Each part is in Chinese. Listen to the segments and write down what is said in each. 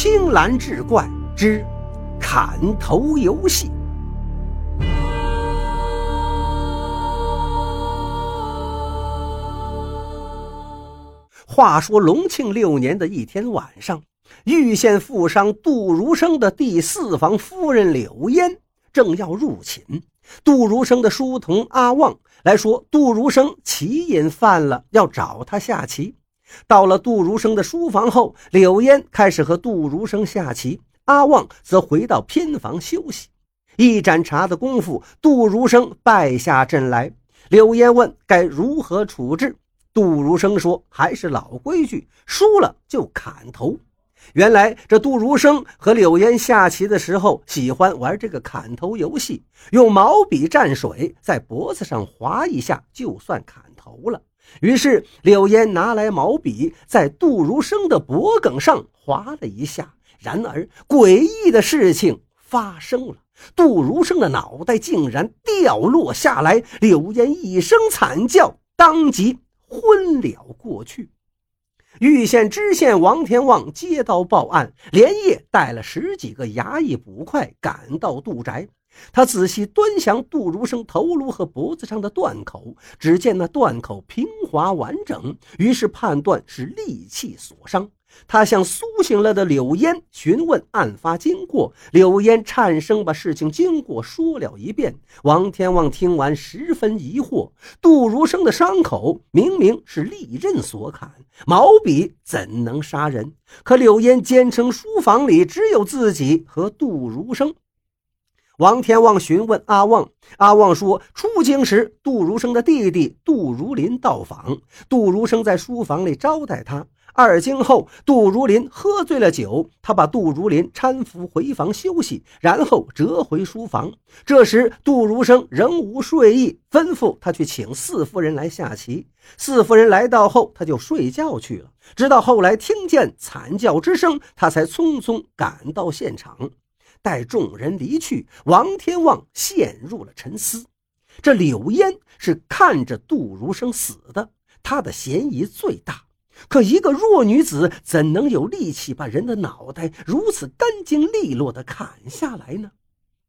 青蓝志怪之砍头游戏。话说隆庆六年的一天晚上，玉县富商杜如生的第四房夫人柳烟正要入寝，杜如生的书童阿旺来说，杜如生棋瘾犯了，要找他下棋。到了杜如生的书房后，柳烟开始和杜如生下棋，阿旺则回到偏房休息。一盏茶的功夫，杜如生败下阵来。柳烟问该如何处置，杜如生说：“还是老规矩，输了就砍头。”原来这杜如生和柳烟下棋的时候喜欢玩这个砍头游戏，用毛笔蘸水在脖子上划一下，就算砍头了。于是柳烟拿来毛笔，在杜如生的脖颈上划了一下。然而诡异的事情发生了，杜如生的脑袋竟然掉落下来。柳烟一声惨叫，当即昏了过去。玉县知县王天旺接到报案，连夜带了十几个衙役捕快赶到杜宅。他仔细端详杜如生头颅和脖子上的断口，只见那断口平滑完整，于是判断是利器所伤。他向苏醒了的柳烟询问案发经过，柳烟颤声把事情经过说了一遍。王天旺听完十分疑惑：杜如生的伤口明明是利刃所砍，毛笔怎能杀人？可柳烟坚称书房里只有自己和杜如生。王天旺询问阿旺，阿旺说，出京时杜如生的弟弟杜如林到访，杜如生在书房里招待他。二更后，杜如林喝醉了酒，他把杜如林搀扶回房休息，然后折回书房。这时，杜如生仍无睡意，吩咐他去请四夫人来下棋。四夫人来到后，他就睡觉去了。直到后来听见惨叫之声，他才匆匆赶到现场。待众人离去，王天旺陷入了沉思。这柳烟是看着杜如生死的，他的嫌疑最大。可一个弱女子怎能有力气把人的脑袋如此干净利落的砍下来呢？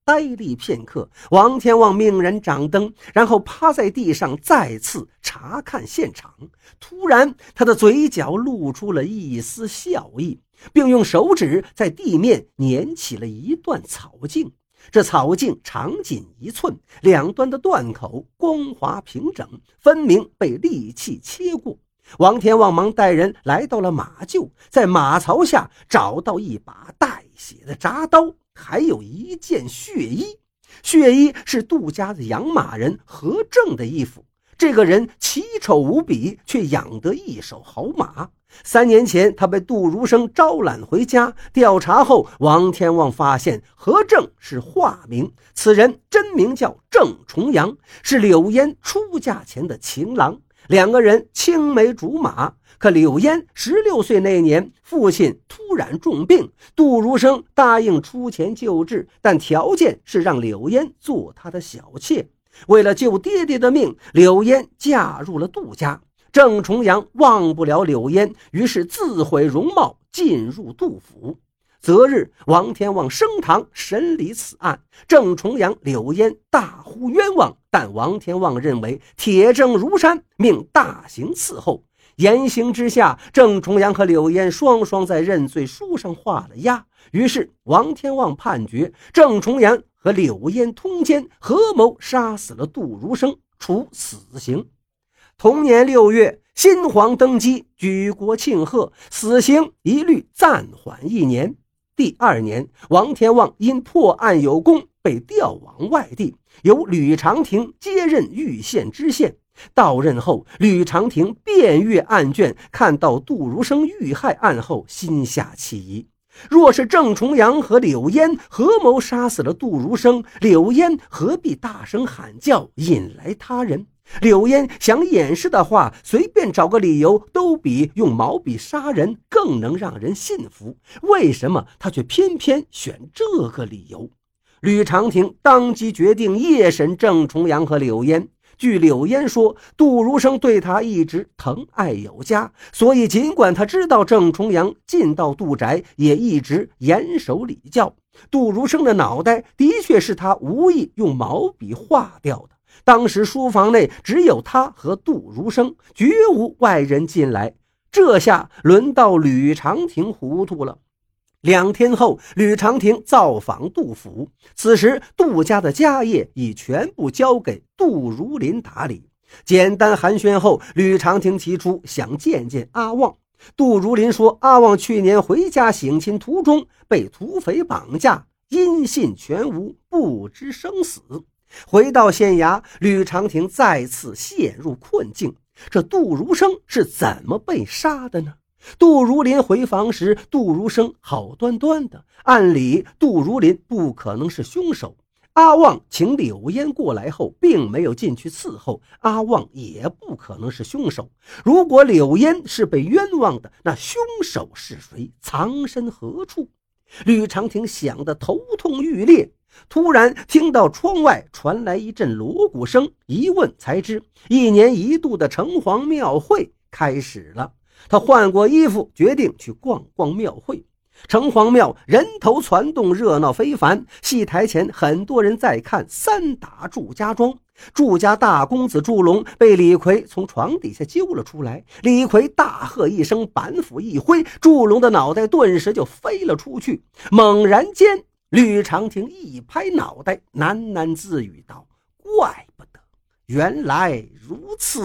呆立片刻，王天旺命人掌灯，然后趴在地上再次查看现场。突然，他的嘴角露出了一丝笑意。并用手指在地面捻起了一段草茎，这草茎长仅一寸，两端的断口光滑平整，分明被利器切过。王天旺忙带人来到了马厩，在马槽下找到一把带血的铡刀，还有一件血衣。血衣是杜家的养马人何正的衣服。这个人奇丑无比，却养得一手好马。三年前，他被杜如生招揽回家调查后，王天旺发现何正是化名，此人真名叫郑重阳，是柳烟出嫁前的情郎。两个人青梅竹马。可柳烟十六岁那年，父亲突然重病，杜如生答应出钱救治，但条件是让柳烟做他的小妾。为了救爹爹的命，柳烟嫁入了杜家。郑重阳忘不了柳烟，于是自毁容貌，进入杜府。择日，王天旺升堂审理此案。郑重阳、柳烟大呼冤枉，但王天旺认为铁证如山，命大刑伺候。严刑之下，郑重阳和柳烟双双在认罪书上画了押。于是，王天旺判决郑重阳。和柳烟通奸，合谋杀死了杜如生，处死刑。同年六月，新皇登基，举国庆贺，死刑一律暂缓一年。第二年，王天旺因破案有功，被调往外地，由吕长廷接任玉县知县。到任后，吕长廷遍阅案卷，看到杜如生遇害案后，心下起疑。若是郑重阳和柳烟合谋杀死了杜如生，柳烟何必大声喊叫引来他人？柳烟想掩饰的话，随便找个理由都比用毛笔杀人更能让人信服。为什么他却偏偏选这个理由？吕长廷当即决定夜审郑重阳和柳烟。据柳烟说，杜如生对他一直疼爱有加，所以尽管他知道郑重阳进到杜宅，也一直严守礼教。杜如生的脑袋的确是他无意用毛笔画掉的。当时书房内只有他和杜如生，绝无外人进来。这下轮到吕长亭糊涂了。两天后，吕长亭造访杜府。此时，杜家的家业已全部交给杜如林打理。简单寒暄后，吕长亭提出想见见阿旺。杜如林说：“阿旺去年回家省亲途中被土匪绑架，音信全无，不知生死。”回到县衙，吕长亭再次陷入困境。这杜如生是怎么被杀的呢？杜如林回房时，杜如生好端端的。按理，杜如林不可能是凶手。阿旺请柳烟过来后，并没有进去伺候，阿旺也不可能是凶手。如果柳烟是被冤枉的，那凶手是谁？藏身何处？吕长亭想得头痛欲裂，突然听到窗外传来一阵锣鼓声，一问才知，一年一度的城隍庙会开始了。他换过衣服，决定去逛逛庙会。城隍庙人头攒动，热闹非凡。戏台前很多人在看三打祝家庄。祝家大公子祝龙被李逵从床底下揪了出来。李逵大喝一声，板斧一挥，祝龙的脑袋顿时就飞了出去。猛然间，吕长亭一拍脑袋，喃喃自语道：“怪不得，原来如此。”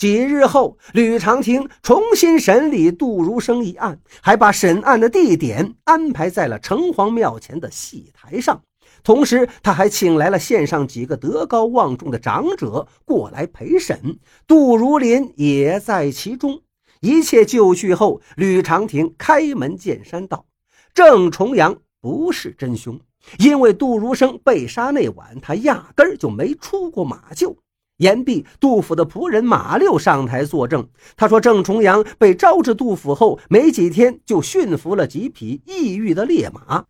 几日后，吕长亭重新审理杜如生一案，还把审案的地点安排在了城隍庙前的戏台上。同时，他还请来了县上几个德高望重的长者过来陪审，杜如林也在其中。一切就绪后，吕长亭开门见山道：“郑重阳不是真凶，因为杜如生被杀那晚，他压根儿就没出过马厩。”言毕，杜甫的仆人马六上台作证。他说：“郑重阳被招至杜甫后，没几天就驯服了几匹异域的烈马。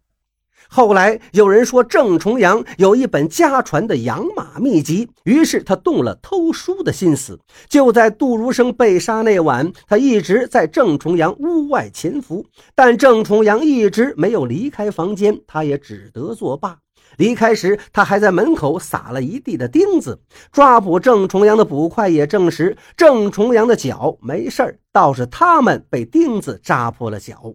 后来有人说郑重阳有一本家传的养马秘籍，于是他动了偷书的心思。就在杜如生被杀那晚，他一直在郑重阳屋外潜伏，但郑重阳一直没有离开房间，他也只得作罢。”离开时，他还在门口撒了一地的钉子。抓捕郑重阳的捕快也证实，郑重阳的脚没事倒是他们被钉子扎破了脚。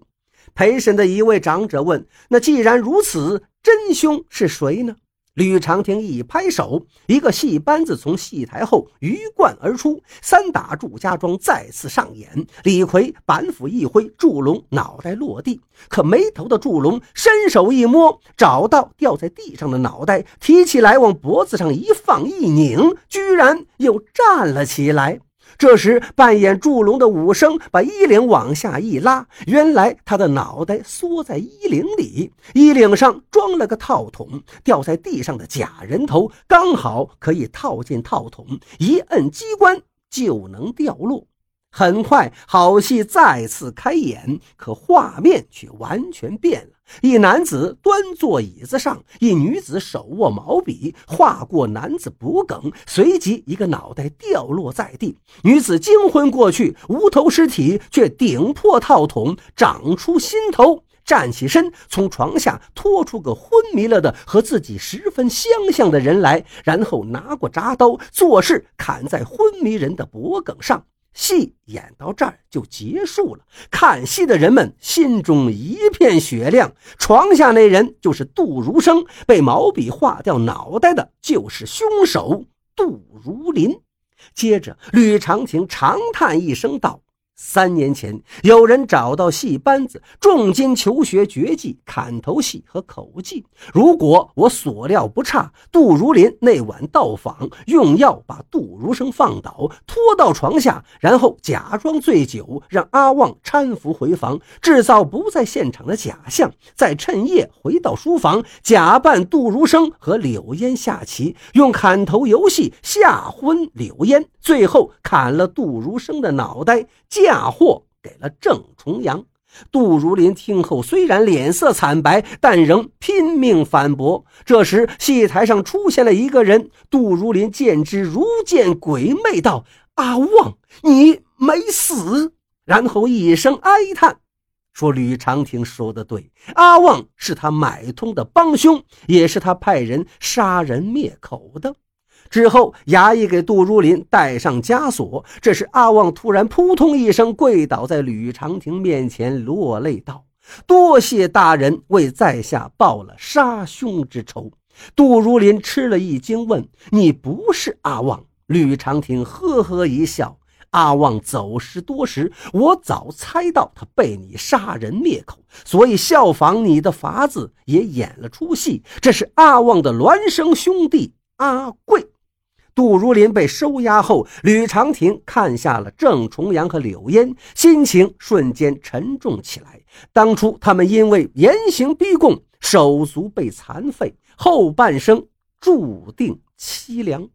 陪审的一位长者问：“那既然如此，真凶是谁呢？”吕长亭一拍手，一个戏班子从戏台后鱼贯而出，三打祝家庄再次上演。李逵板斧一挥，祝龙脑袋落地，可没头的祝龙伸手一摸，找到掉在地上的脑袋，提起来往脖子上一放一拧，居然又站了起来。这时，扮演祝龙的武生把衣领往下一拉，原来他的脑袋缩在衣领里，衣领上装了个套筒，掉在地上的假人头刚好可以套进套筒，一摁机关就能掉落。很快，好戏再次开演，可画面却完全变了。一男子端坐椅子上，一女子手握毛笔划过男子脖颈，随即一个脑袋掉落在地，女子惊昏过去，无头尸体却顶破套筒，长出新头，站起身，从床下拖出个昏迷了的和自己十分相像的人来，然后拿过铡刀，作势砍在昏迷人的脖颈上。戏演到这儿就结束了，看戏的人们心中一片雪亮。床下那人就是杜如生，被毛笔划掉脑袋的就是凶手杜如林。接着，吕长亭长叹一声道。三年前，有人找到戏班子，重金求学绝技砍头戏和口技。如果我所料不差，杜如林那晚到访，用药把杜如生放倒，拖到床下，然后假装醉酒，让阿旺搀扶回房，制造不在现场的假象，再趁夜回到书房，假扮杜如生和柳烟下棋，用砍头游戏吓昏柳烟，最后砍了杜如生的脑袋。嫁祸给了郑重阳，杜如林听后虽然脸色惨白，但仍拼命反驳。这时，戏台上出现了一个人，杜如林见之如见鬼魅，道：“阿旺，你没死？”然后一声哀叹，说：“吕长亭说的对，阿旺是他买通的帮凶，也是他派人杀人灭口的。”之后，衙役给杜如林戴上枷锁。这时，阿旺突然扑通一声跪倒在吕长亭面前，落泪道：“多谢大人为在下报了杀兄之仇。”杜如林吃了一惊，问：“你不是阿旺？”吕长亭呵呵一笑：“阿旺走失多时，我早猜到他被你杀人灭口，所以效仿你的法子，也演了出戏。这是阿旺的孪生兄弟阿贵。”杜如林被收押后，吕长亭看下了郑重阳和柳烟，心情瞬间沉重起来。当初他们因为严刑逼供，手足被残废，后半生注定凄凉。